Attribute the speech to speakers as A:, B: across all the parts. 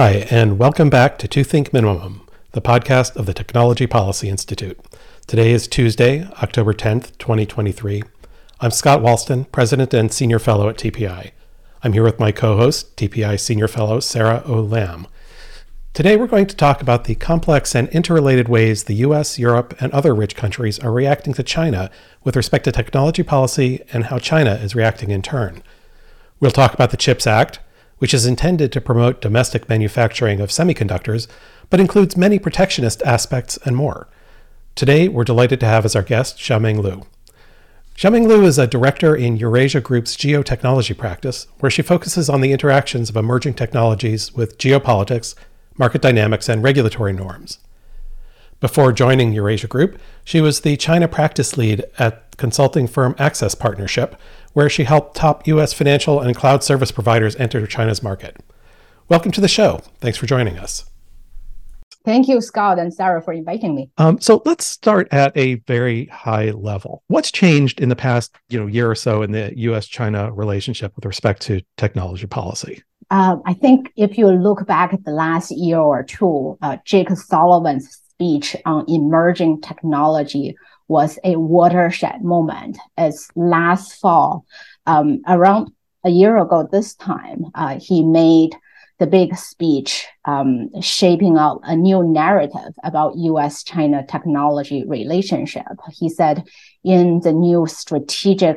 A: Hi, and welcome back to Two Think Minimum, the podcast of the Technology Policy Institute. Today is Tuesday, October 10th, 2023. I'm Scott Wallsten, President and Senior Fellow at TPI. I'm here with my co host, TPI Senior Fellow Sarah O. Lamb. Today, we're going to talk about the complex and interrelated ways the US, Europe, and other rich countries are reacting to China with respect to technology policy and how China is reacting in turn. We'll talk about the CHIPS Act, which is intended to promote domestic manufacturing of semiconductors, but includes many protectionist aspects and more. Today, we're delighted to have as our guest Xiaomeng Lu. Xiaomeng Lu is a director in Eurasia Group's geotechnology practice, where she focuses on the interactions of emerging technologies with geopolitics, market dynamics, and regulatory norms. Before joining Eurasia Group, she was the China practice lead at consulting firm Access Partnership, where she helped top U.S. financial and cloud service providers enter China's market. Welcome to the show. Thanks for joining us.
B: Thank you, Scott and Sarah, for inviting me.
A: Um, so let's start at a very high level. What's changed in the past, you know, year or so in the U.S.-China relationship with respect to technology policy?
B: Uh, I think if you look back at the last year or two, uh, Jake Sullivan's speech on emerging technology was a watershed moment. As last fall, um, around a year ago this time, uh, he made the big speech um, shaping out a new narrative about US China technology relationship. He said, in the new strategic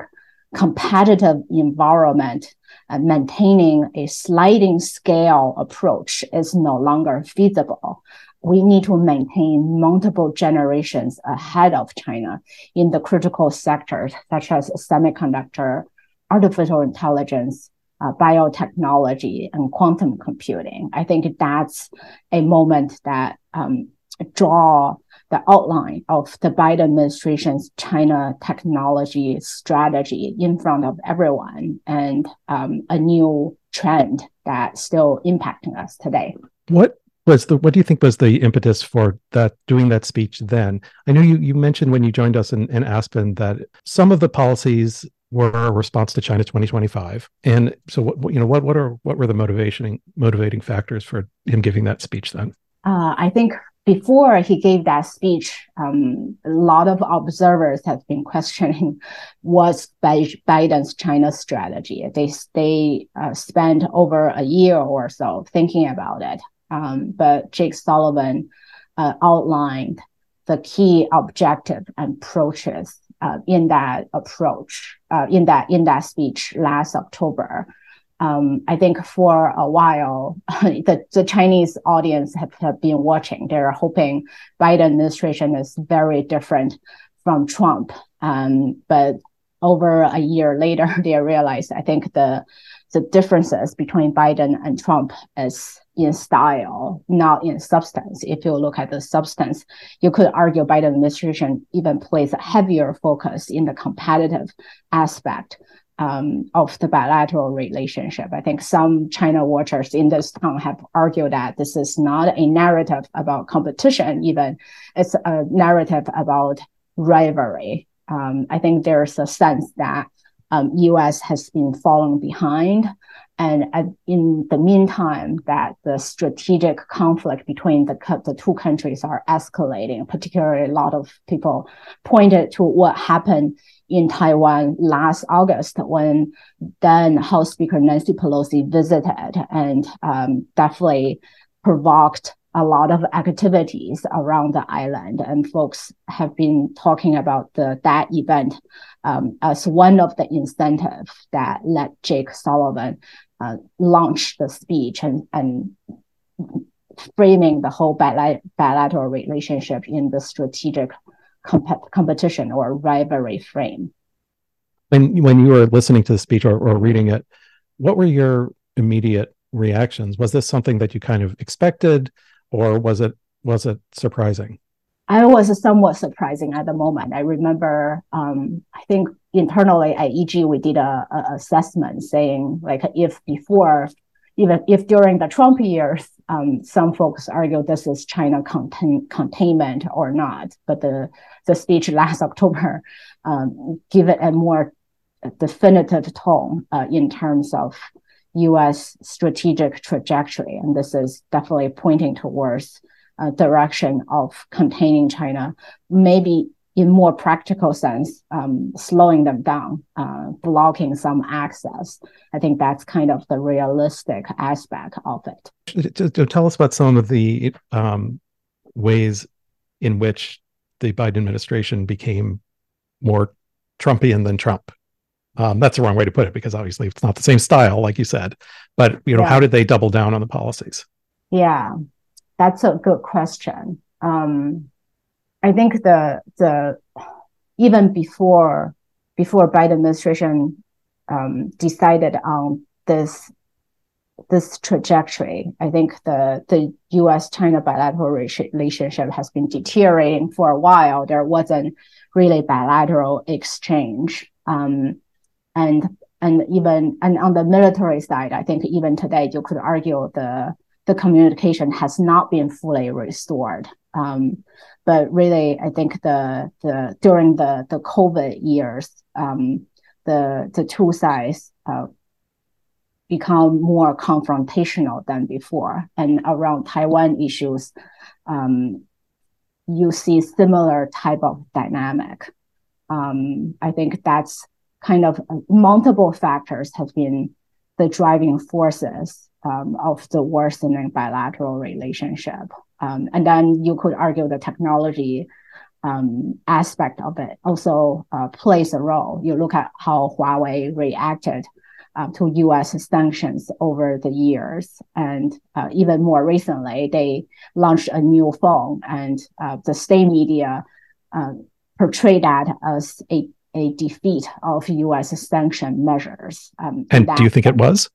B: competitive environment, uh, maintaining a sliding scale approach is no longer feasible. We need to maintain multiple generations ahead of China in the critical sectors such as semiconductor, artificial intelligence, uh, biotechnology and quantum computing. I think that's a moment that um, draw the outline of the Biden administration's China technology strategy in front of everyone and um, a new trend that's still impacting us today.
A: What was the what do you think was the impetus for that doing that speech then? I know you you mentioned when you joined us in, in Aspen that some of the policies were a response to China 2025. And so, what you know, what what are what were the motivating motivating factors for him giving that speech then?
B: Uh, I think before he gave that speech, um, a lot of observers have been questioning what's Biden's China strategy. They they uh, spent over a year or so thinking about it. Um, but Jake Sullivan uh, outlined the key objective and approaches uh, in that approach, uh, in that in that speech last October. Um, I think for a while, the, the Chinese audience have, have been watching. They're hoping Biden administration is very different from Trump. Um, but over a year later, they realized I think the the differences between Biden and Trump is in style, not in substance. If you look at the substance, you could argue Biden administration even places a heavier focus in the competitive aspect um, of the bilateral relationship. I think some China watchers in this town have argued that this is not a narrative about competition, even it's a narrative about rivalry. Um, I think there's a sense that um, U.S. has been falling behind and in the meantime, that the strategic conflict between the, the two countries are escalating. Particularly, a lot of people pointed to what happened in Taiwan last August when then House Speaker Nancy Pelosi visited and um, definitely provoked a lot of activities around the island, and folks have been talking about the that event um, as one of the incentives that led Jake Sullivan uh, launch the speech and and framing the whole bilateral relationship in the strategic comp- competition or rivalry frame.
A: When when you were listening to the speech or, or reading it, what were your immediate reactions? Was this something that you kind of expected? Or was it was it surprising?
B: I was somewhat surprising at the moment. I remember, um, I think internally at EG we did a, a, assessment saying like if before, even if during the Trump years, um, some folks argue this is China contain, containment or not, but the the speech last October um, give it a more definitive tone uh, in terms of U.S. strategic trajectory, and this is definitely pointing towards a direction of containing China, maybe in more practical sense, um, slowing them down, uh, blocking some access. I think that's kind of the realistic aspect of it.
A: To, tell us about some of the um, ways in which the Biden administration became more Trumpian than Trump. Um, that's the wrong way to put it because obviously it's not the same style, like you said. But you know, yeah. how did they double down on the policies?
B: Yeah, that's a good question. Um, I think the the even before before Biden administration um, decided on this this trajectory, I think the the U.S. China bilateral relationship has been deteriorating for a while. There wasn't really bilateral exchange, um, and and even and on the military side, I think even today you could argue the the communication has not been fully restored. Um, but really, I think the the during the the COVID years, um, the the two sides uh, become more confrontational than before, and around Taiwan issues, um, you see similar type of dynamic. Um, I think that's kind of uh, multiple factors have been the driving forces um, of the worsening bilateral relationship. Um, and then you could argue the technology um, aspect of it also uh, plays a role. You look at how Huawei reacted uh, to U.S. sanctions over the years, and uh, even more recently, they launched a new phone, and uh, the state media uh, portrayed that as a a defeat of U.S. sanction measures.
A: Um, and do you think it was?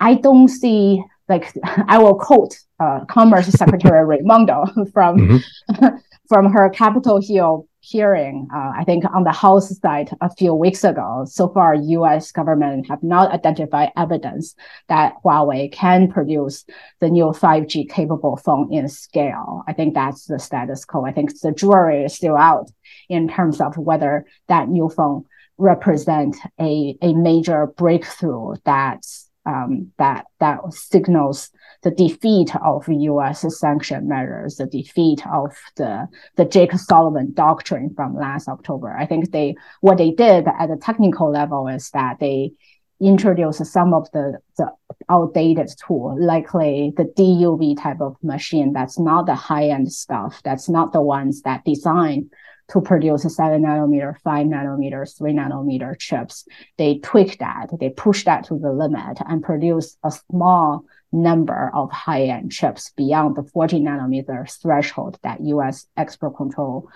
B: I don't see like I will quote uh, Commerce Secretary Raimondo from mm-hmm. from her Capitol Hill hearing. Uh, I think on the House side a few weeks ago. So far, U.S. government have not identified evidence that Huawei can produce the new 5G capable phone in scale. I think that's the status quo. I think the jury is still out in terms of whether that new phone represent a, a major breakthrough that's um, that that signals the defeat of U.S. sanction measures, the defeat of the the Jake Sullivan doctrine from last October. I think they what they did at the technical level is that they introduced some of the, the outdated tool, likely the DUV type of machine. That's not the high end stuff. That's not the ones that design to produce seven nanometer, five nanometer, three nanometer chips. They tweak that, they push that to the limit and produce a small number of high-end chips beyond the 40 nanometer threshold that US export control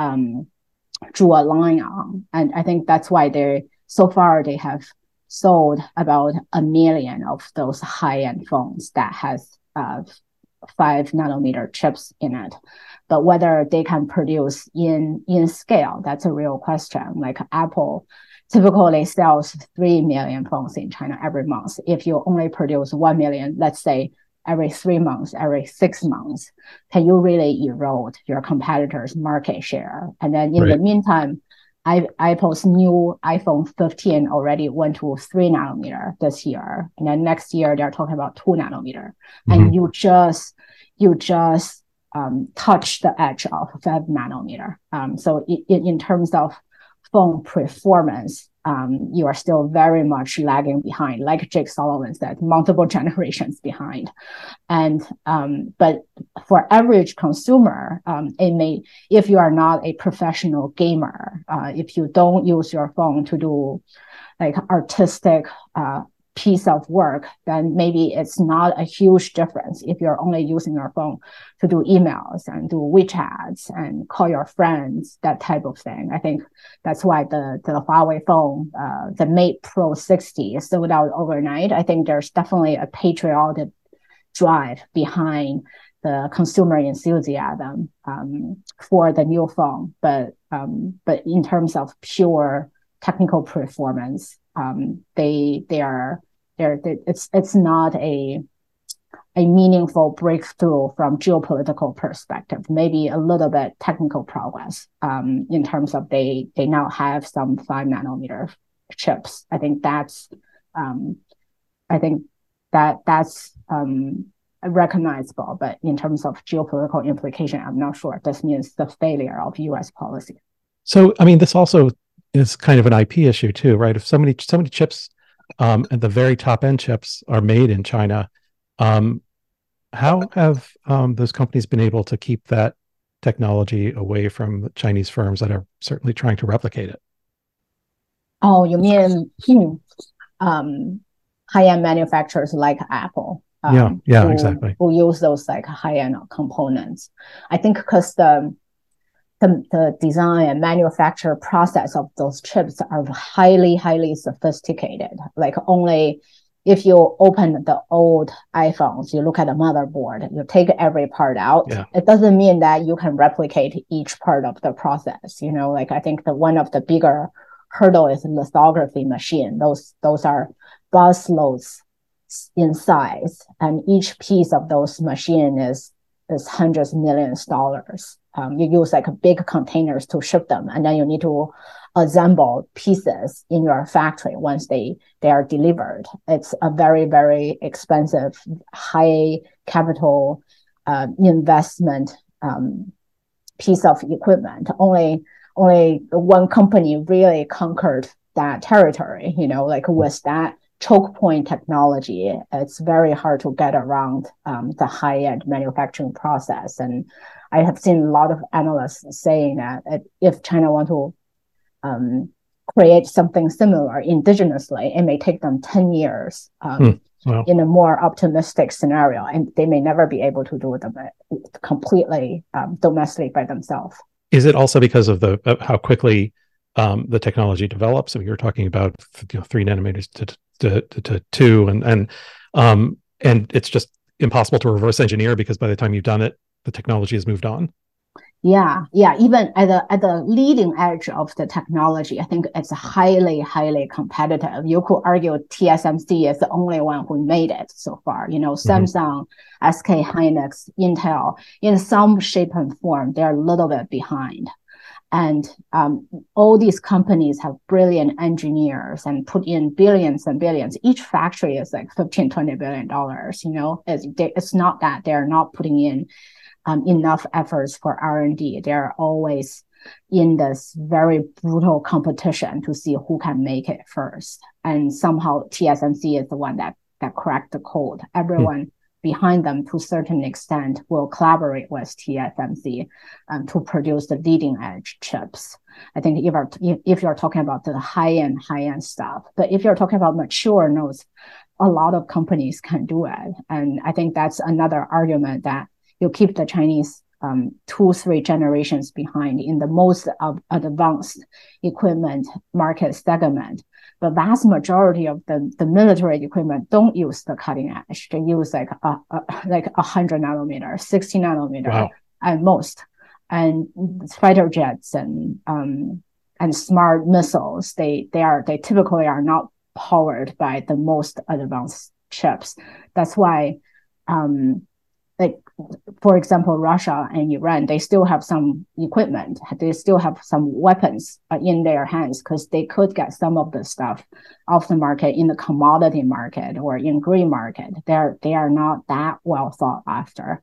B: um, drew a line on. And I think that's why they so far they have sold about a million of those high-end phones that has uh, five nanometer chips in it. But whether they can produce in in scale, that's a real question. Like Apple typically sells 3 million phones in China every month. If you only produce 1 million, let's say every three months, every six months, can you really erode your competitors' market share? And then in right. the meantime, I, Apple's new iPhone 15 already went to three nanometer this year, and then next year they're talking about two nanometer, mm-hmm. and you just you just um, touch the edge of five nanometer. Um, so in, in terms of phone performance, um, you are still very much lagging behind, like Jake Sullivan said, multiple generations behind. And um, but for average consumer, um, it may if you are not a professional gamer, uh, if you don't use your phone to do like artistic uh, piece of work, then maybe it's not a huge difference if you're only using your phone to do emails and do WeChats and call your friends, that type of thing. I think that's why the, the Huawei phone, uh, the Mate Pro 60 is sold out overnight. I think there's definitely a patriotic drive behind the consumer enthusiasm um, for the new phone. But um, but in terms of pure technical performance, um, they they are they're, they, it's it's not a a meaningful breakthrough from geopolitical perspective. Maybe a little bit technical progress um, in terms of they they now have some five nanometer chips. I think that's um, I think that that's um, recognizable. But in terms of geopolitical implication, I'm not sure. This means the failure of U.S. policy.
A: So, I mean, this also is kind of an IP issue too, right? If so many so many chips um, and the very top end chips are made in China, um, how have um, those companies been able to keep that technology away from the Chinese firms that are certainly trying to replicate it?
B: Oh, you mean hmm, um, high-end manufacturers like Apple?
A: Um, yeah, yeah, who, exactly.
B: Who use those like high-end components? I think because the, the the design and manufacture process of those chips are highly, highly sophisticated. Like only if you open the old iPhones, you look at the motherboard, you take every part out. Yeah. It doesn't mean that you can replicate each part of the process. You know, like I think the one of the bigger hurdle is lithography machine. Those those are bus loads in size, and each piece of those machine is is hundreds of millions dollars. Um, you use like big containers to ship them, and then you need to assemble pieces in your factory once they they are delivered. It's a very very expensive, high capital uh, investment um, piece of equipment. Only only one company really conquered that territory. You know, like with that choke point technology, it's very hard to get around um, the high end manufacturing process. And I have seen a lot of analysts saying that if China want to um, create something similar indigenously, it may take them 10 years um, hmm. in a more optimistic scenario, and they may never be able to do them completely um, domestically by themselves.
A: Is it also because of the of how quickly um, the technology develops? So you're talking about you know, three nanometers to, to, to, to two, and and um, and it's just impossible to reverse engineer because by the time you've done it, the technology has moved on.
B: Yeah, yeah. Even at the at the leading edge of the technology, I think it's highly, highly competitive. You could argue TSMC is the only one who made it so far. You know, mm-hmm. Samsung, SK Hynix, Intel, in some shape and form, they're a little bit behind. And um, all these companies have brilliant engineers and put in billions and billions. Each factory is like 15, 20 billion dollars. You know, it's, it's not that they're not putting in um, enough efforts for R&D. They're always in this very brutal competition to see who can make it first. And somehow TSMC is the one that, that cracked the code. Everyone mm. Behind them to a certain extent will collaborate with TSMC um, to produce the leading edge chips. I think if you're, if you're talking about the high end, high end stuff, but if you're talking about mature nodes, a lot of companies can do it. And I think that's another argument that you keep the Chinese um, two, three generations behind in the most advanced equipment market segment. The vast majority of the, the military equipment don't use the cutting edge. They use like a, a like a hundred nanometer, 60 nanometer wow. at most. And fighter jets and um, and smart missiles, they they are they typically are not powered by the most advanced chips. That's why um, like for example, Russia and Iran, they still have some equipment. They still have some weapons uh, in their hands because they could get some of the stuff off the market in the commodity market or in green market. They're they are not that well thought after.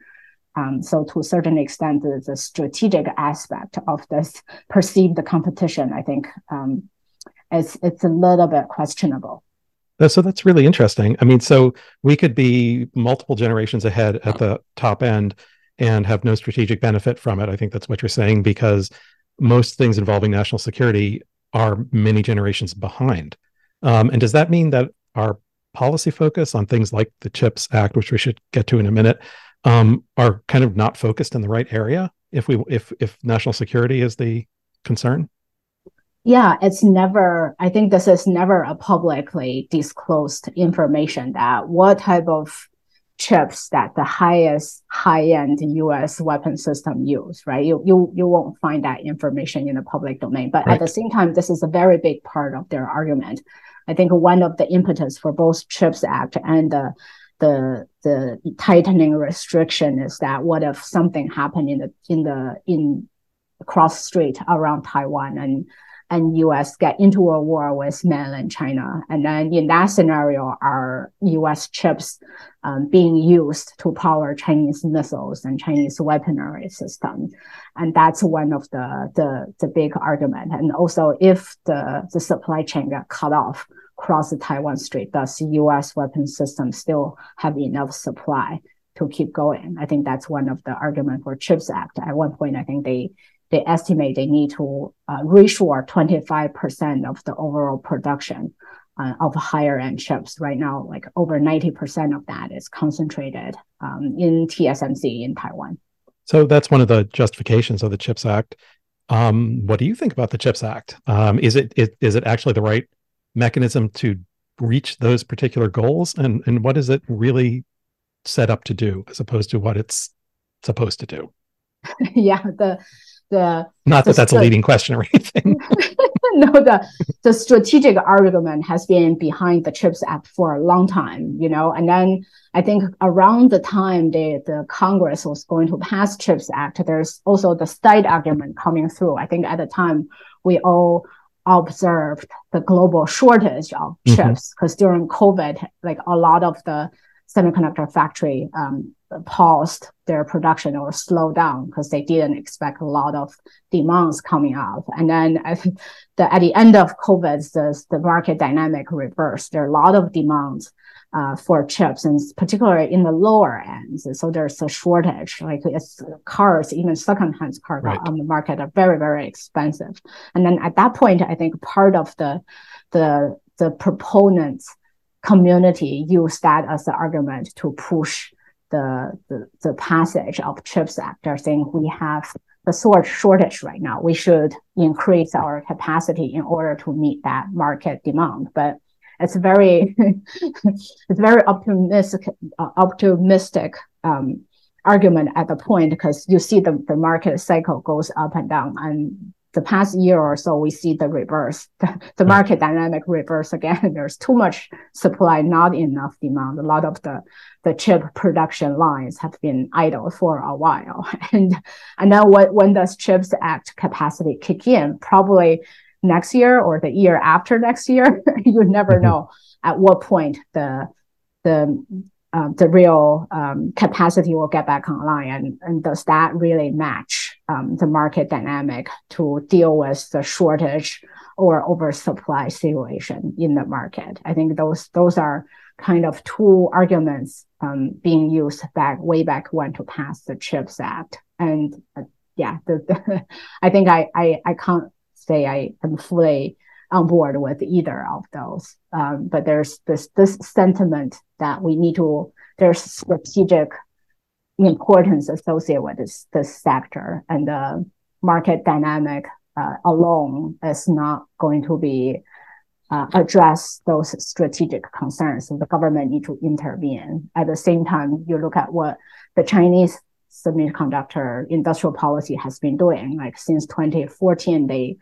B: Um, so to a certain extent, the, the, strategic aspect of this perceived competition, I think, um, it's it's a little bit questionable.
A: So that's really interesting. I mean, so we could be multiple generations ahead at the top end and have no strategic benefit from it. I think that's what you're saying because most things involving national security are many generations behind. Um, and does that mean that our policy focus on things like the CHIPS Act, which we should get to in a minute, um, are kind of not focused in the right area? If we if if national security is the concern
B: yeah, it's never, I think this is never a publicly disclosed information that what type of chips that the highest high-end US weapon system use, right? You you you won't find that information in the public domain. But right. at the same time, this is a very big part of their argument. I think one of the impetus for both CHIPS Act and the the the tightening restriction is that what if something happened in the in the in cross Strait around Taiwan and and US get into a war with mainland China. And then in that scenario, are US chips um, being used to power Chinese missiles and Chinese weaponry system? And that's one of the, the, the big argument. And also if the, the supply chain got cut off across the Taiwan Strait, does US weapon system still have enough supply to keep going? I think that's one of the argument for CHIPS Act. At one point, I think they they estimate they need to uh, reshore 25% of the overall production uh, of higher end chips. Right now, like over 90% of that is concentrated um, in TSMC in Taiwan.
A: So that's one of the justifications of the CHIPS Act. Um, what do you think about the CHIPS Act? Um, is it, it is it actually the right mechanism to reach those particular goals, and and what is it really set up to do as opposed to what it's supposed to do?
B: yeah, the the
A: not that the that's a leading question or anything.
B: no, the the strategic argument has been behind the Chips Act for a long time, you know, and then I think around the time the the Congress was going to pass Chips Act, there's also the side argument coming through. I think at the time we all observed the global shortage of chips because mm-hmm. during COVID, like a lot of the semiconductor factory um, paused their production or slowed down because they didn't expect a lot of demands coming up. And then at the, at the end of COVID, the, the market dynamic reversed. There are a lot of demands uh, for chips, and particularly in the lower ends. So there's a shortage. Like it's cars, even second-hand cars right. on the market are very, very expensive. And then at that point, I think part of the the the proponents community use that as the argument to push the, the, the passage of CHIPS Act. Saying we have the sort shortage right now. We should increase our capacity in order to meet that market demand. But it's very, it's very optimistic, uh, optimistic um, argument at the point because you see the, the market cycle goes up and down and the past year or so, we see the reverse, the, the hmm. market dynamic reverse again. There's too much supply, not enough demand. A lot of the, the chip production lines have been idle for a while. And, and then when, when does CHIPS Act capacity kick in? Probably next year or the year after next year. you never mm-hmm. know at what point the, the um, the real um, capacity will get back online, and, and does that really match um, the market dynamic to deal with the shortage or oversupply situation in the market? I think those those are kind of two arguments um, being used back way back when to pass the Chips Act, and uh, yeah, the, the I think I, I I can't say I am fully on board with either of those. Um, but there's this this sentiment that we need to there's strategic importance associated with this this sector, and the market dynamic uh, alone is not going to be uh, address those strategic concerns. So the government need to intervene. At the same time, you look at what the Chinese semiconductor industrial policy has been doing. Like since 2014, they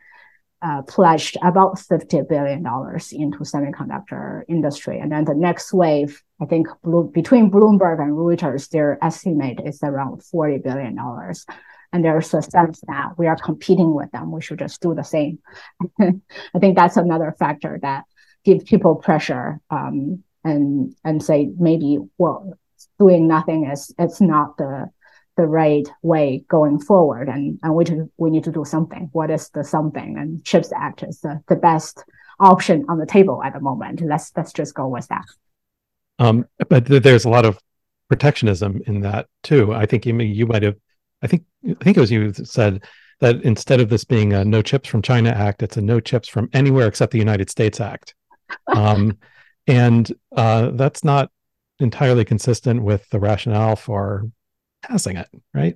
B: uh, pledged about $50 billion into semiconductor industry. And then the next wave, I think between Bloomberg and Reuters, their estimate is around $40 billion. And there's a sense that we are competing with them. We should just do the same. I think that's another factor that gives people pressure um, and and say maybe well doing nothing is it's not the the right way going forward and, and we, to, we need to do something. What is the something? And CHIPS Act is the, the best option on the table at the moment. Let's let's just go with that.
A: Um, but there's a lot of protectionism in that too. I think you you might have, I think I think it was you that said that instead of this being a No Chips from China Act, it's a No Chips from anywhere except the United States Act, um, and uh, that's not entirely consistent with the rationale for passing it, right?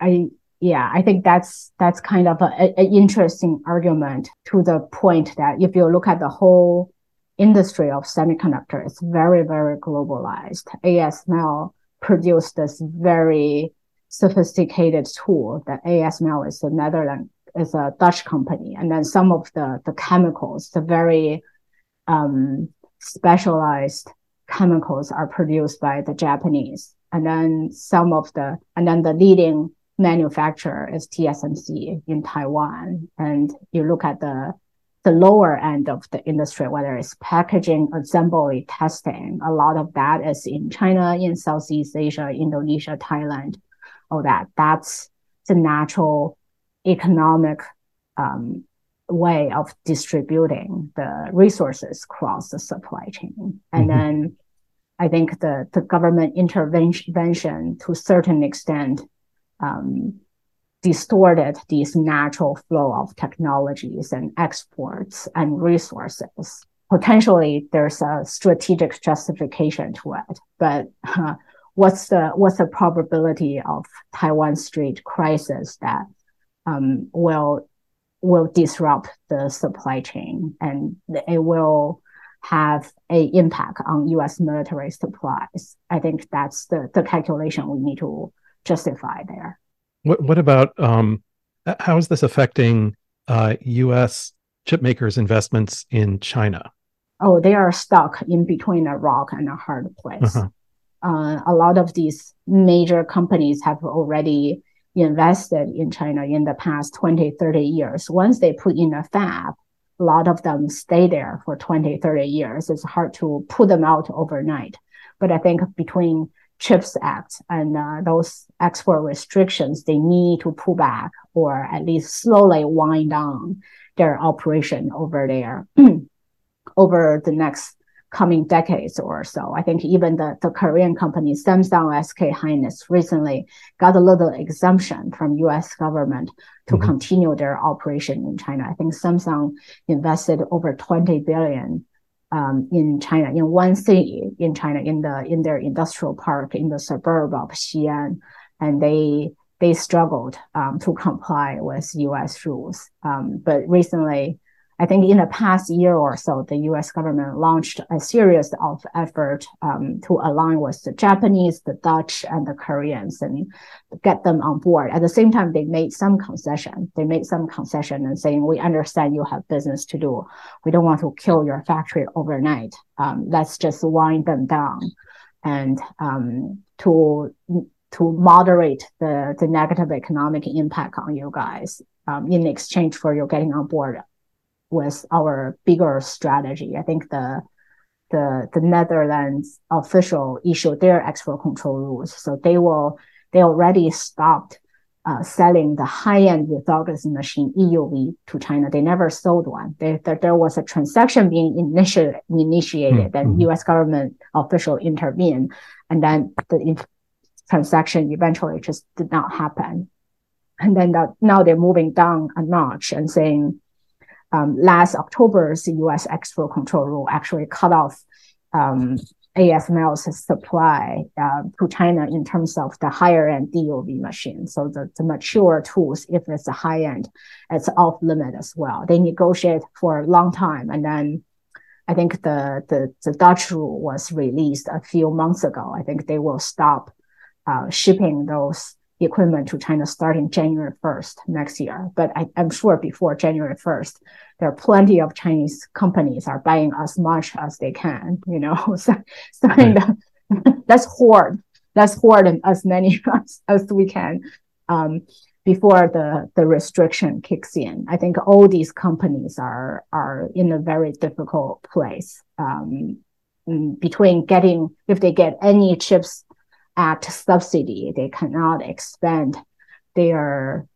B: I yeah, I think that's that's kind of an interesting argument to the point that if you look at the whole industry of semiconductor, it's very very globalized. ASML produced this very sophisticated tool. That ASML is a Netherlands is a Dutch company, and then some of the the chemicals, the very um, specialized chemicals, are produced by the Japanese and then some of the and then the leading manufacturer is TSMC in Taiwan. And you look at the the lower end of the industry, whether it's packaging, assembly, testing, a lot of that is in China, in Southeast Asia, Indonesia, Thailand, all that. That's the natural economic um, way of distributing the resources across the supply chain. And mm-hmm. then I think the, the government intervention to a certain extent um, distorted this natural flow of technologies and exports and resources. Potentially, there's a strategic justification to it, but uh, what's the what's the probability of Taiwan Strait crisis that um, will will disrupt the supply chain and it will have a impact on U.S. military supplies. I think that's the the calculation we need to justify there.
A: What what about um, how is this affecting uh, U.S. chip makers' investments in China?
B: Oh, they are stuck in between a rock and a hard place. Uh-huh. Uh, a lot of these major companies have already invested in China in the past 20, 30 years. Once they put in a fab, a lot of them stay there for 20, 30 years. It's hard to pull them out overnight. But I think between CHIPS Act and uh, those export restrictions, they need to pull back or at least slowly wind down their operation over there over the next coming decades or so. I think even the, the Korean company Samsung SK Hynix recently got a little exemption from US government to mm-hmm. continue their operation in China. I think Samsung invested over 20 billion um, in China, in one city in China, in the in their industrial park in the suburb of Xi'an, and they they struggled um, to comply with U.S. rules. Um, but recently, I think in the past year or so, the U.S. government launched a series of effort um, to align with the Japanese, the Dutch, and the Koreans and get them on board. At the same time, they made some concession. They made some concession and saying, "We understand you have business to do. We don't want to kill your factory overnight. Um, let's just wind them down." And um, to to moderate the, the negative economic impact on you guys um, in exchange for you getting on board with our bigger strategy. I think the the the Netherlands official issued their export control rules, so they will they already stopped uh, selling the high-end lithography machine EUV to China. They never sold one. They, there, there was a transaction being initi- initiated, mm-hmm. and U.S. government official intervened, and then the in- transaction eventually just did not happen. And then that, now they're moving down a notch and saying um, last October's U.S. export control rule actually cut off um, ASML's supply uh, to China in terms of the higher end DUV machine. So the, the mature tools, if it's a high end, it's off limit as well. They negotiate for a long time, and then I think the the, the Dutch rule was released a few months ago. I think they will stop uh, shipping those equipment to China starting January 1st next year. But I, am sure before January 1st, there are plenty of Chinese companies are buying as much as they can, you know, so, starting the, let's hoard, let's hoard as many as, as we can. Um, before the, the restriction kicks in, I think all these companies are are in a very difficult place um, between getting if they get any chips at subsidy, they cannot expand their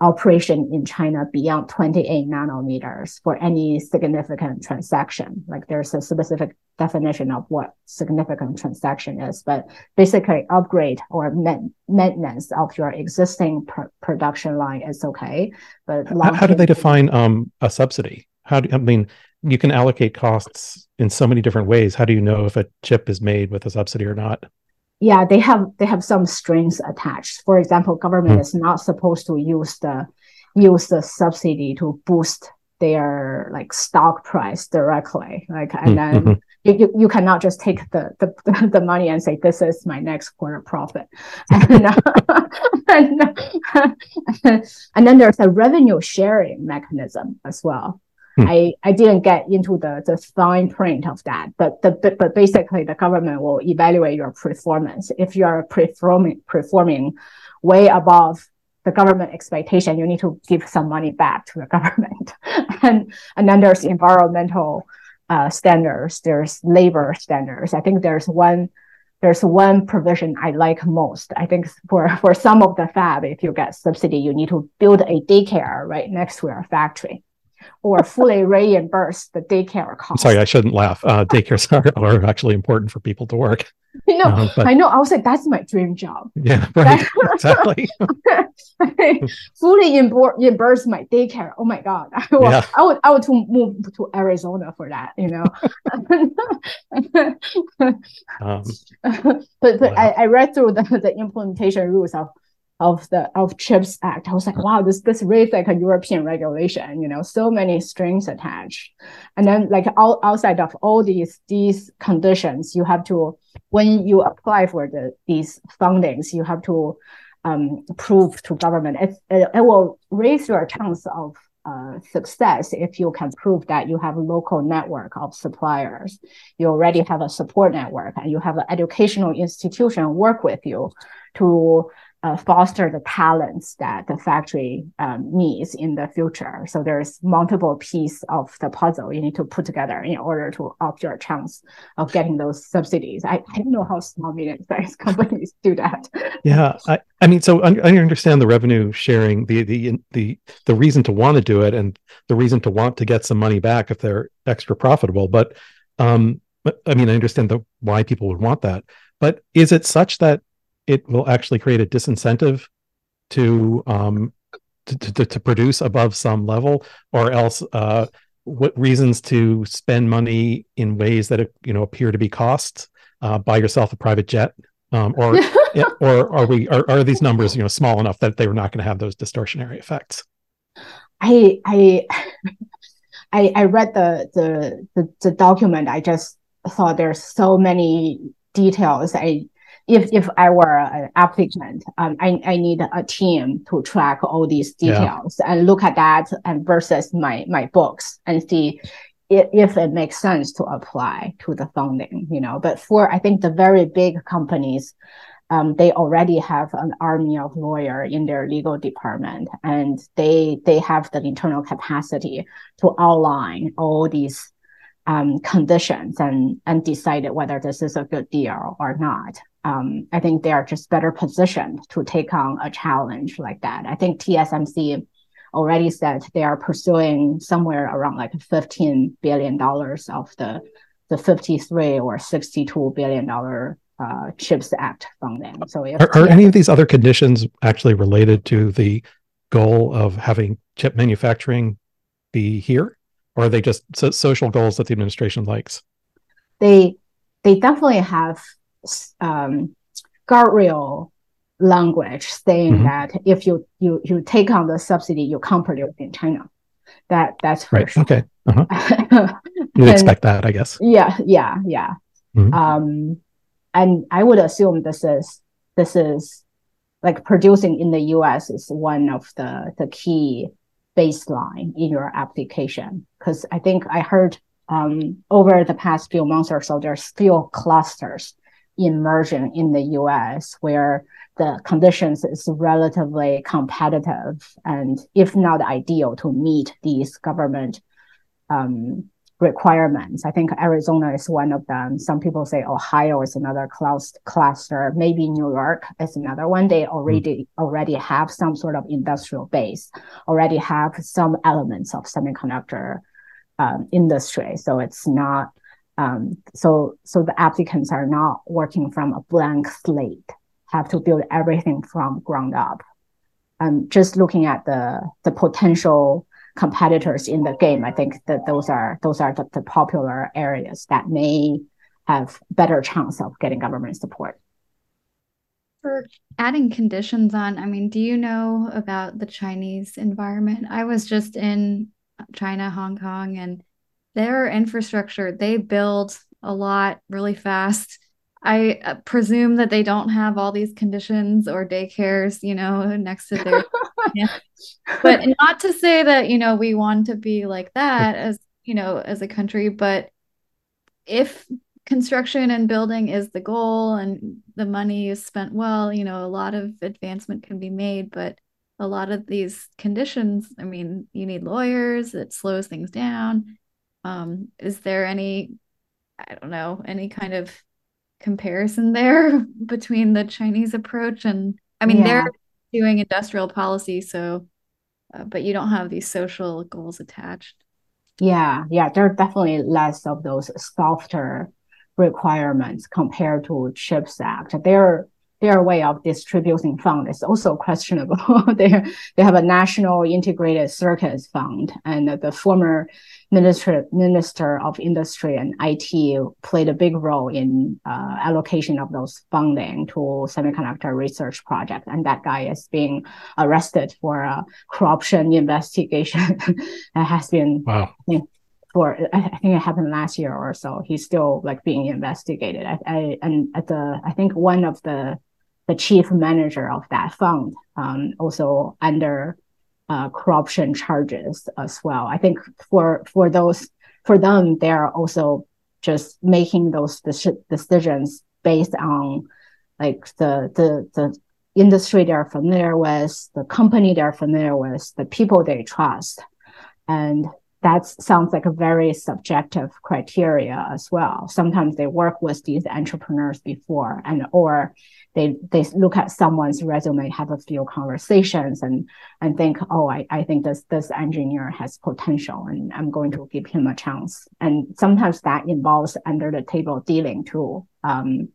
B: operation in China beyond 28 nanometers for any significant transaction. Like there's a specific definition of what significant transaction is, but basically upgrade or maintenance of your existing pr- production line is okay. But
A: how, how do they define um, a subsidy? How do I mean? You can allocate costs in so many different ways. How do you know if a chip is made with a subsidy or not?
B: Yeah, they have they have some strings attached. For example, government mm. is not supposed to use the use the subsidy to boost their like stock price directly. Like and mm. then mm-hmm. you, you, you cannot just take the, the the money and say this is my next quarter profit. and, and, and then there's a revenue sharing mechanism as well. Hmm. I, I didn't get into the, the fine print of that, but the, but, but basically the government will evaluate your performance. If you are performing, performing way above the government expectation, you need to give some money back to the government. and, and then there's environmental uh, standards, there's labor standards. I think there's one there's one provision I like most. I think for, for some of the fab, if you get subsidy, you need to build a daycare right next to your factory or fully reimburse the daycare cost.
A: sorry, I shouldn't laugh. Uh, daycares are, are actually important for people to work.
B: I know, um, but, I know. I was like, that's my dream job.
A: Yeah, right. exactly.
B: fully reimburse my daycare. Oh my god, I would, yeah. I would, I would to move to Arizona for that. You know. um, but but I, I read through the, the implementation rules of of the of chips act. I was like wow this this really like a european regulation you know so many strings attached. And then like all, outside of all these these conditions you have to when you apply for the these fundings you have to um, prove to government. It, it, it will raise your chance of uh, success if you can prove that you have a local network of suppliers. You already have a support network and you have an educational institution work with you to uh, foster the talents that the factory um, needs in the future. So there's multiple pieces of the puzzle you need to put together in order to up your chance of getting those subsidies. I, I don't know how small medium-sized companies do that.
A: Yeah, I, I mean, so I, I understand the revenue sharing, the the the the reason to want to do it, and the reason to want to get some money back if they're extra profitable. But um, I mean, I understand the why people would want that. But is it such that it will actually create a disincentive to um, to, to, to, produce above some level, or else uh, what reasons to spend money in ways that you know appear to be costs? Uh, buy yourself a private jet, um, or or are we are, are these numbers you know small enough that they were not going to have those distortionary effects?
B: I I I, I read the, the the the document. I just thought there's so many details. I if if I were an applicant, um, I, I need a team to track all these details yeah. and look at that and versus my my books and see if, if it makes sense to apply to the funding, you know. But for I think the very big companies, um, they already have an army of lawyer in their legal department, and they they have the internal capacity to outline all these um, conditions and and decide whether this is a good deal or not um, I think they are just better positioned to take on a challenge like that. I think TSMC already said they are pursuing somewhere around like $15 billion of the, the 53 or $62 billion uh, CHIPS Act funding. So
A: if, are, are any of these other conditions actually related to the goal of having chip manufacturing be here? Or are they just so- social goals that the administration likes?
B: They they definitely have um, guardrail language saying mm-hmm. that if you, you you take on the subsidy, you can't produce in China. That that's
A: right. Sure. Okay. Uh-huh. You'd expect that, I guess.
B: Yeah, yeah, yeah. Mm-hmm. Um, and I would assume this is this is like producing in the U.S. is one of the the key baseline in your application because I think I heard um, over the past few months or so there's still clusters immersion in the US where the conditions is relatively competitive and if not ideal to meet these government um, requirements. I think Arizona is one of them. Some people say Ohio is another cluster. Maybe New York is another one. They already mm. already have some sort of industrial base, already have some elements of semiconductor um, industry. So it's not um, so, so the applicants are not working from a blank slate, have to build everything from ground up. Um, just looking at the the potential competitors in the game, I think that those are those are the, the popular areas that may have better chance of getting government support.
C: For adding conditions on, I mean, do you know about the Chinese environment? I was just in China, Hong Kong, and their infrastructure, they build a lot really fast. I uh, presume that they don't have all these conditions or daycares, you know, next to their. yeah. But not to say that, you know, we want to be like that as, you know, as a country, but if construction and building is the goal and the money is spent well, you know, a lot of advancement can be made. But a lot of these conditions, I mean, you need lawyers, it slows things down. Um, is there any, I don't know, any kind of comparison there between the Chinese approach and, I mean, yeah. they're doing industrial policy, so, uh, but you don't have these social goals attached.
B: Yeah, yeah, there are definitely less of those softer requirements compared to CHIPS Act. They're their way of distributing fund is also questionable. they they have a national integrated circuits fund, and the former minister minister of industry and IT played a big role in uh, allocation of those funding to semiconductor research project, and that guy is being arrested for a corruption investigation. that has been
A: wow. I think,
B: for I think it happened last year or so. He's still like being investigated. I, I and at the I think one of the the chief manager of that fund um, also under uh, corruption charges as well. I think for for those for them, they're also just making those decisions based on like the the the industry they're familiar with, the company they're familiar with, the people they trust, and that sounds like a very subjective criteria as well. Sometimes they work with these entrepreneurs before and or they they look at someone's resume, have a few conversations and and think, oh, I, I think this this engineer has potential and I'm going to give him a chance. And sometimes that involves under the table dealing too. Um,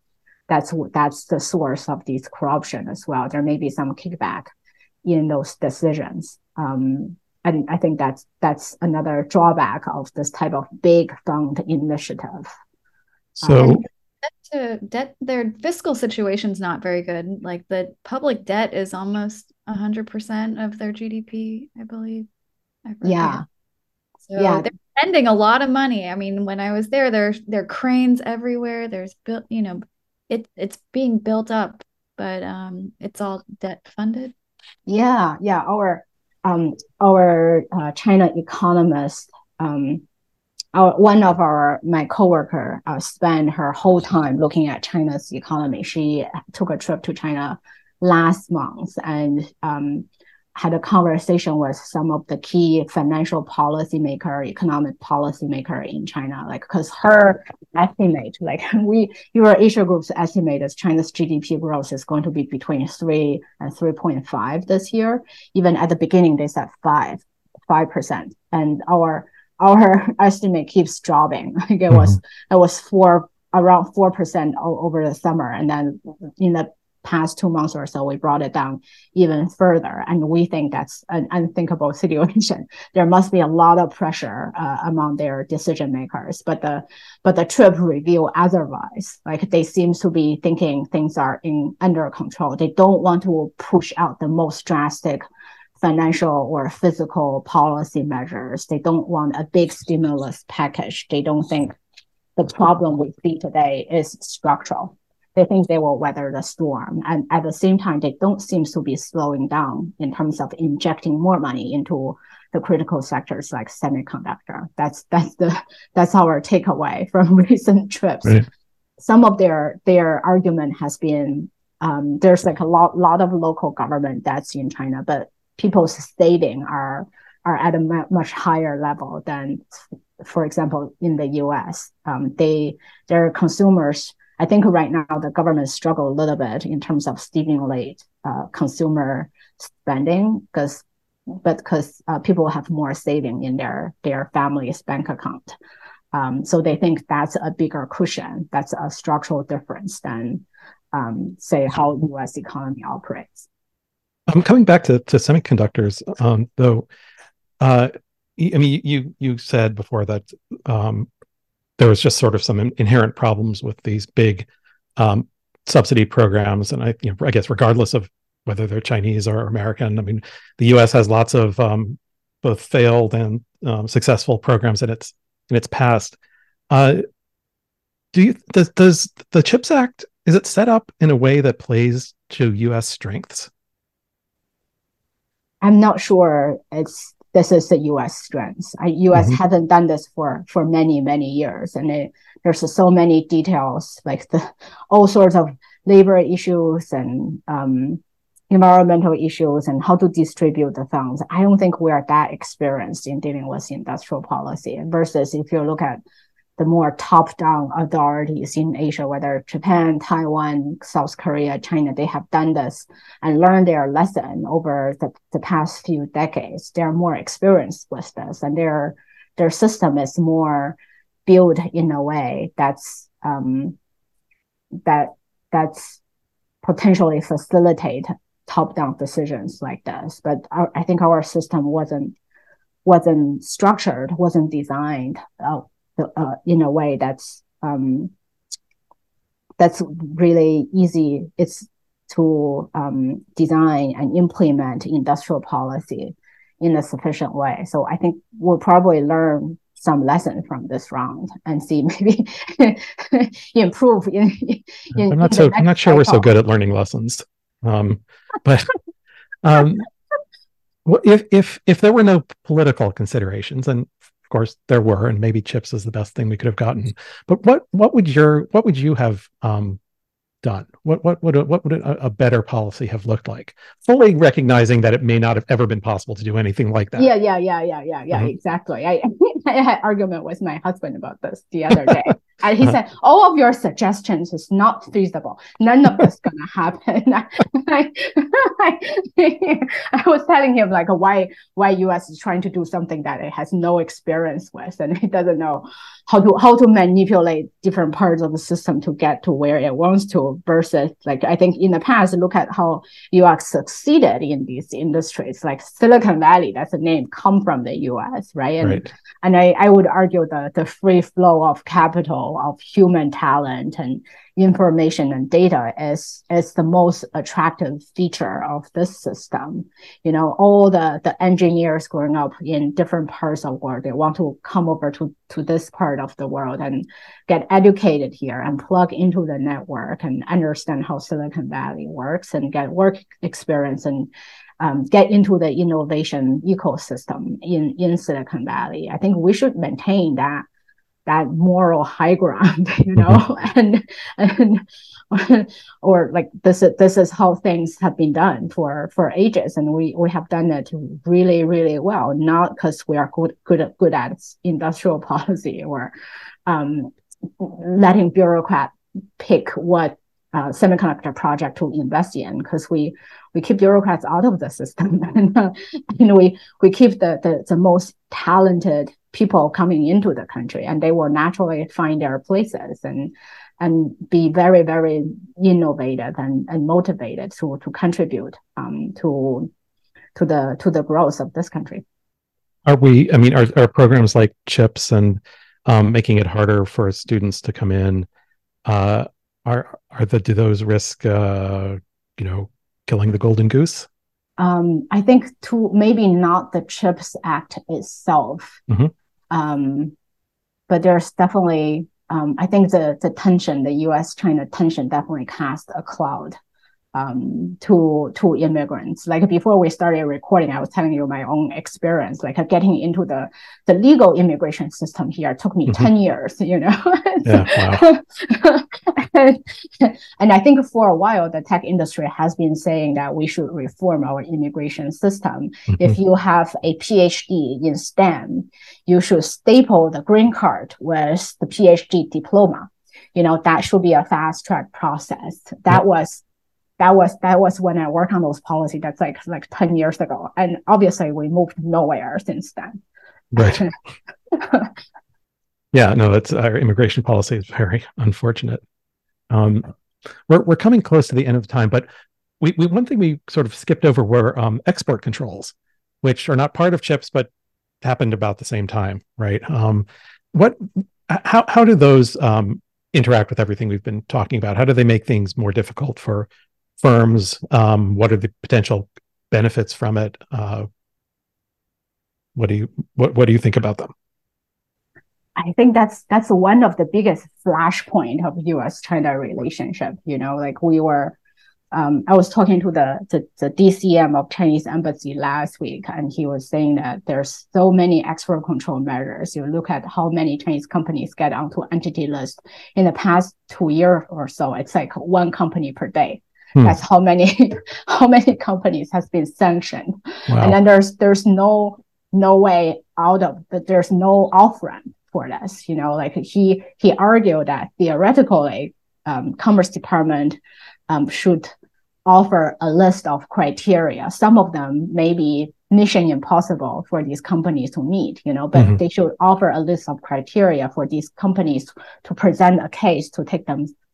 B: that's that's the source of this corruption as well. There may be some kickback in those decisions. Um, and I think that's that's another drawback of this type of big fund initiative.
A: So um,
C: to debt their fiscal situation's not very good. Like the public debt is almost hundred percent of their GDP, I believe.
B: I yeah.
C: So yeah. they're spending a lot of money. I mean, when I was there, there's there are cranes everywhere. There's built, you know, it it's being built up, but um it's all debt funded.
B: Yeah, yeah. Our um, our uh, China economist, um, our, one of our my coworker uh, spent her whole time looking at China's economy. She took a trip to China last month and um, had a conversation with some of the key financial policymaker, economic policymaker in China. Like, because her estimate, like we, Eurasia Group's estimate is China's GDP growth is going to be between three and three point five this year. Even at the beginning, they said five, five percent, and our our estimate keeps dropping. Like it mm-hmm. was it was four around four percent over the summer, and then in the past two months or so, we brought it down even further. And we think that's an unthinkable situation. there must be a lot of pressure uh, among their decision makers, but the, but the trip reveal otherwise. Like they seem to be thinking things are in under control. They don't want to push out the most drastic financial or fiscal policy measures. They don't want a big stimulus package. They don't think the problem we see today is structural they think they will weather the storm. And at the same time, they don't seem to be slowing down in terms of injecting more money into the critical sectors like semiconductor. That's that's the that's our takeaway from recent trips. Right. Some of their their argument has been um, there's like a lot lot of local government debts in China, but people's saving are are at a much higher level than, for example, in the U.S. Um, they their consumers I think right now the government struggle a little bit in terms of stimulate uh, consumer spending because but because uh, people have more saving in their their family's bank account. Um, so they think that's a bigger cushion. That's a structural difference than um, say how U.S. economy operates.
A: I'm coming back to, to semiconductors, um, though. Uh, I mean, you you said before that um, there was just sort of some inherent problems with these big um, subsidy programs, and I, you know, I guess regardless of whether they're Chinese or American, I mean, the U.S. has lots of um, both failed and um, successful programs in its in its past. Uh, do you does does the Chips Act is it set up in a way that plays to U.S. strengths?
B: I'm not sure it's this is the U.S. strength. I, U.S. Mm-hmm. hasn't done this for for many many years, and it, there's so many details like the all sorts of labor issues and um, environmental issues and how to distribute the funds. I don't think we are that experienced in dealing with industrial policy versus if you look at the more top-down authorities in Asia, whether Japan, Taiwan, South Korea, China, they have done this and learned their lesson over the, the past few decades. They're more experienced with this and their their system is more built in a way that's um, that that's potentially facilitate top-down decisions like this. But our, I think our system wasn't wasn't structured, wasn't designed uh, uh, in a way that's um, that's really easy. It's to um, design and implement industrial policy in a sufficient way. So I think we'll probably learn some lesson from this round and see maybe improve in,
A: in, I'm not so I'm not sure cycle. we're so good at learning lessons. Um, but um, if if if there were no political considerations, and of course there were, and maybe chips is the best thing we could have gotten. But what what would your what would you have um, done? What what would a, what would a, a, better policy have looked like? Fully recognizing that it may not have ever been possible to do anything like that.
B: Yeah, yeah, yeah, yeah, yeah, yeah. Mm-hmm. Exactly. I I had argument with my husband about this the other day. And he uh-huh. said, all of your suggestions is not feasible. None of this gonna happen. I, I, I, was telling him like why why US is trying to do something that it has no experience with and it doesn't know how to how to manipulate different parts of the system to get to where it wants to versus like I think in the past look at how US succeeded in these industries like Silicon Valley that's a name come from the US right and right. and I, I would argue the the free flow of capital of human talent and information and data is is the most attractive feature of this system. You know, all the the engineers growing up in different parts of the world, they want to come over to to this part of the world and get educated here and plug into the network and understand how Silicon Valley works and get work experience and um, get into the innovation ecosystem in, in Silicon Valley. I think we should maintain that that moral high ground, you know, mm-hmm. and and or like this is this is how things have been done for for ages, and we we have done it really really well, not because we are good good good at industrial policy or um, letting bureaucrat pick what uh, semiconductor project to invest in because we we keep bureaucrats out of the system. And uh, you know we we keep the, the the most talented people coming into the country and they will naturally find their places and and be very very innovative and, and motivated to to contribute um, to to the to the growth of this country.
A: Are we i mean are, are programs like chips and um, making it harder for students to come in uh, are are the do those risk uh, you know killing the golden goose?
B: Um, I think to maybe not the CHIPS Act itself, mm-hmm. Um, but there's definitely um, I think the the tension, the U.S. China tension, definitely cast a cloud um, to to immigrants. Like before we started recording, I was telling you my own experience. Like getting into the the legal immigration system here took me mm-hmm. ten years. You know, yeah, and, and I think for a while the tech industry has been saying that we should reform our immigration system. Mm-hmm. If you have a PhD in STEM, you should staple the green card with the PhD diploma you know that should be a fast track process that was that was that was when I worked on those policies. That's like like ten years ago, and obviously we moved nowhere since then.
A: Right. yeah, no, that's our immigration policy is very unfortunate. Um, we're we're coming close to the end of time, but we, we one thing we sort of skipped over were um, export controls, which are not part of chips, but happened about the same time, right? Um, what how how do those um, interact with everything we've been talking about? How do they make things more difficult for firms? Um, what are the potential benefits from it? Uh, what do you what what do you think about them?
B: I think that's that's one of the biggest flashpoint of U.S. China relationship. You know, like we were, um, I was talking to the, the the DCM of Chinese embassy last week, and he was saying that there's so many export control measures. You look at how many Chinese companies get onto entity list in the past two years or so. It's like one company per day Hmm. That's how many how many companies has been sanctioned. Wow. And then there's there's no no way out of that. There's no off ramp for this. You know, like he he argued that theoretically, um, Commerce Department um, should offer a list of criteria. Some of them may be mission impossible for these companies to meet, you know, but mm-hmm. they should offer a list of criteria for these companies to present a case to take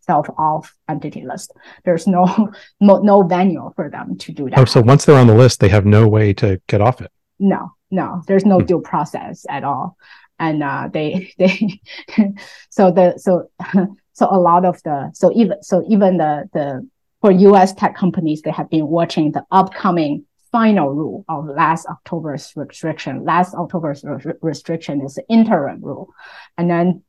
B: themselves off entity list. There's no, no no venue for them to do that.
A: Oh, so once they're on the list, they have no way to get off it.
B: No, no, there's no mm-hmm. due process at all, and uh, they they so the so so a lot of the so even so even the the for U.S. tech companies, they have been watching the upcoming final rule of last October's restriction. Last October's re- restriction is the interim rule. And then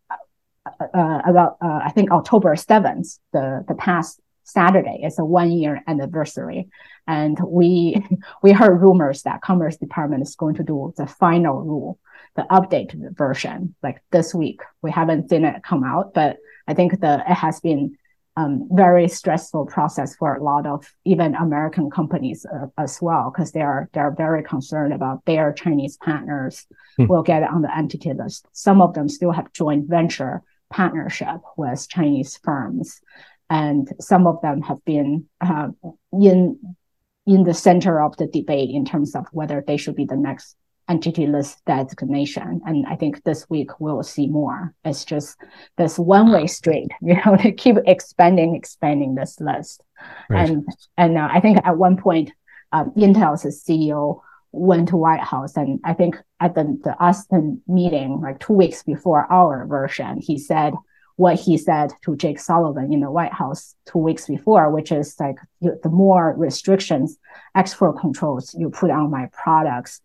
B: uh, about, uh, I think October 7th, the, the past Saturday is a one year anniversary. And we, we heard rumors that Commerce Department is going to do the final rule, the updated version, like this week. We haven't seen it come out, but I think the, it has been um, very stressful process for a lot of even American companies uh, as well, because they are they're very concerned about their Chinese partners hmm. will get on the entity list. Some of them still have joint venture partnership with Chinese firms, and some of them have been uh, in in the center of the debate in terms of whether they should be the next entity list designation. And I think this week we'll see more. It's just this one way street, you know, they keep expanding, expanding this list. Right. And, and uh, I think at one point, um, Intel's CEO went to White House. And I think at the, the Austin meeting, like two weeks before our version, he said, what he said to Jake Sullivan in the White House two weeks before, which is like the more restrictions, export controls you put on my products,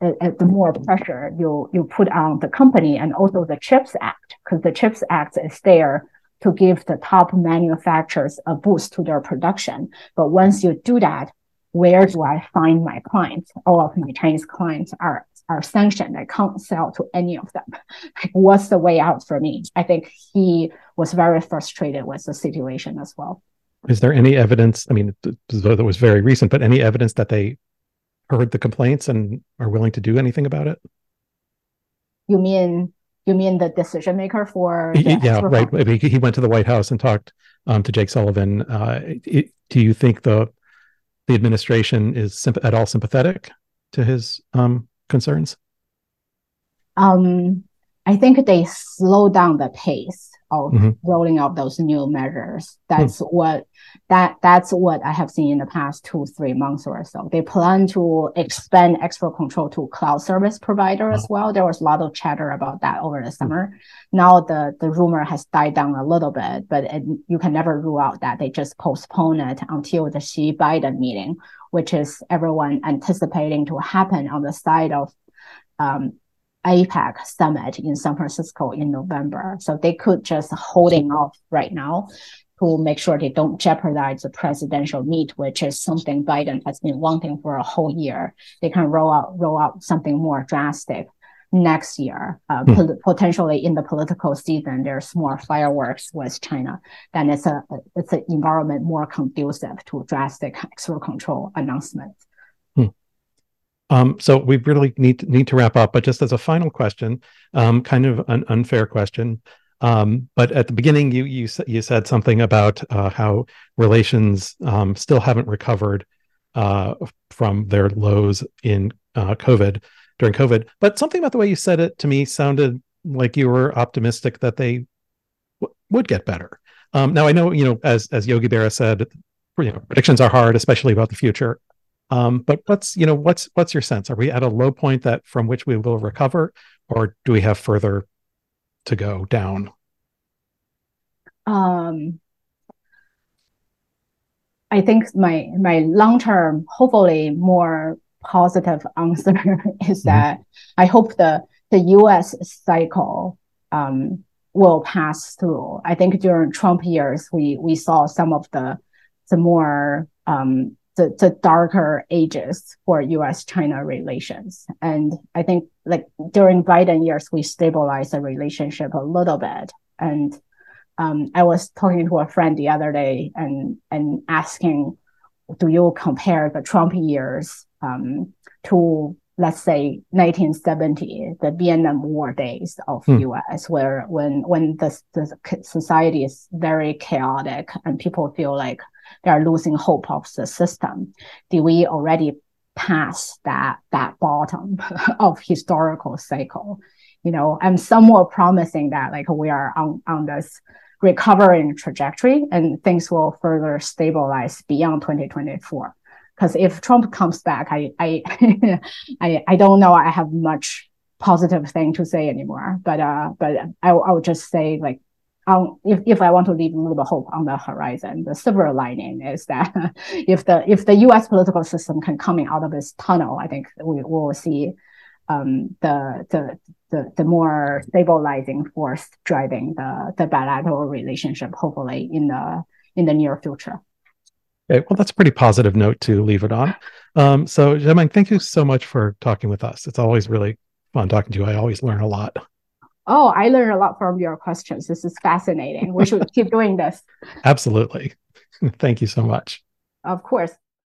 B: the more pressure you you put on the company and also the CHIPS Act, because the CHIPS Act is there to give the top manufacturers a boost to their production. But once you do that, where do I find my clients? All of my Chinese clients are are sanctioned. I can't sell to any of them. Like, What's the way out for me? I think he was very frustrated with the situation as well.
A: Is there any evidence? I mean, that was very recent, but any evidence that they heard the complaints and are willing to do anything about it?
B: You mean you mean the decision maker for
A: yeah right I mean, he went to the white house and talked um, to jake sullivan uh, it, do you think the the administration is at all sympathetic to his um, concerns?
B: Um, i think they slow down the pace of mm-hmm. rolling out those new measures. That's mm. what that that's what I have seen in the past two three months or so. They plan to expand export control to cloud service provider as well. There was a lot of chatter about that over the summer. Mm. Now the the rumor has died down a little bit, but it, you can never rule out that they just postpone it until the Xi Biden meeting, which is everyone anticipating to happen on the side of um, APEC summit in San Francisco in November. So they could just holding off right now to make sure they don't jeopardize the presidential meet, which is something Biden has been wanting for a whole year. They can roll out roll out something more drastic next year. Uh, hmm. potentially in the political season, there's more fireworks with China. Then it's a it's an environment more conducive to drastic export control announcements.
A: Um, so we really need to, need to wrap up, but just as a final question, um, kind of an unfair question. Um, but at the beginning, you you you said something about uh, how relations um, still haven't recovered uh, from their lows in uh, COVID during COVID. But something about the way you said it to me sounded like you were optimistic that they w- would get better. Um, now I know you know as as Yogi Berra said, you know predictions are hard, especially about the future. Um, but what's you know what's what's your sense? Are we at a low point that from which we will recover, or do we have further to go down?
B: Um, I think my my long term, hopefully more positive answer is mm-hmm. that I hope the the U.S. cycle um, will pass through. I think during Trump years, we we saw some of the the more um, the, the darker ages for US China relations. And I think like during Biden years, we stabilized the relationship a little bit. And um, I was talking to a friend the other day and and asking, do you compare the Trump years um, to let's say 1970, the Vietnam War days of hmm. U.S., where when when the, the society is very chaotic and people feel like they are losing hope of the system. Did we already pass that that bottom of historical cycle? You know, I'm somewhat promising that like we are on on this recovering trajectory and things will further stabilize beyond 2024 because if Trump comes back, I I, I I don't know. I have much positive thing to say anymore. But uh, but I I would just say like. If, if I want to leave a little hope on the horizon, the silver lining is that if the if the U.S. political system can coming out of this tunnel, I think we will see um, the, the the the more stabilizing force driving the the bilateral relationship, hopefully in the in the near future.
A: Okay, well, that's a pretty positive note to leave it on. Um, so, Xiaomeng, thank you so much for talking with us. It's always really fun talking to you. I always learn a lot.
B: Oh, I learned a lot from your questions. This is fascinating. We should keep doing this.
A: Absolutely. Thank you so much.
B: Of course.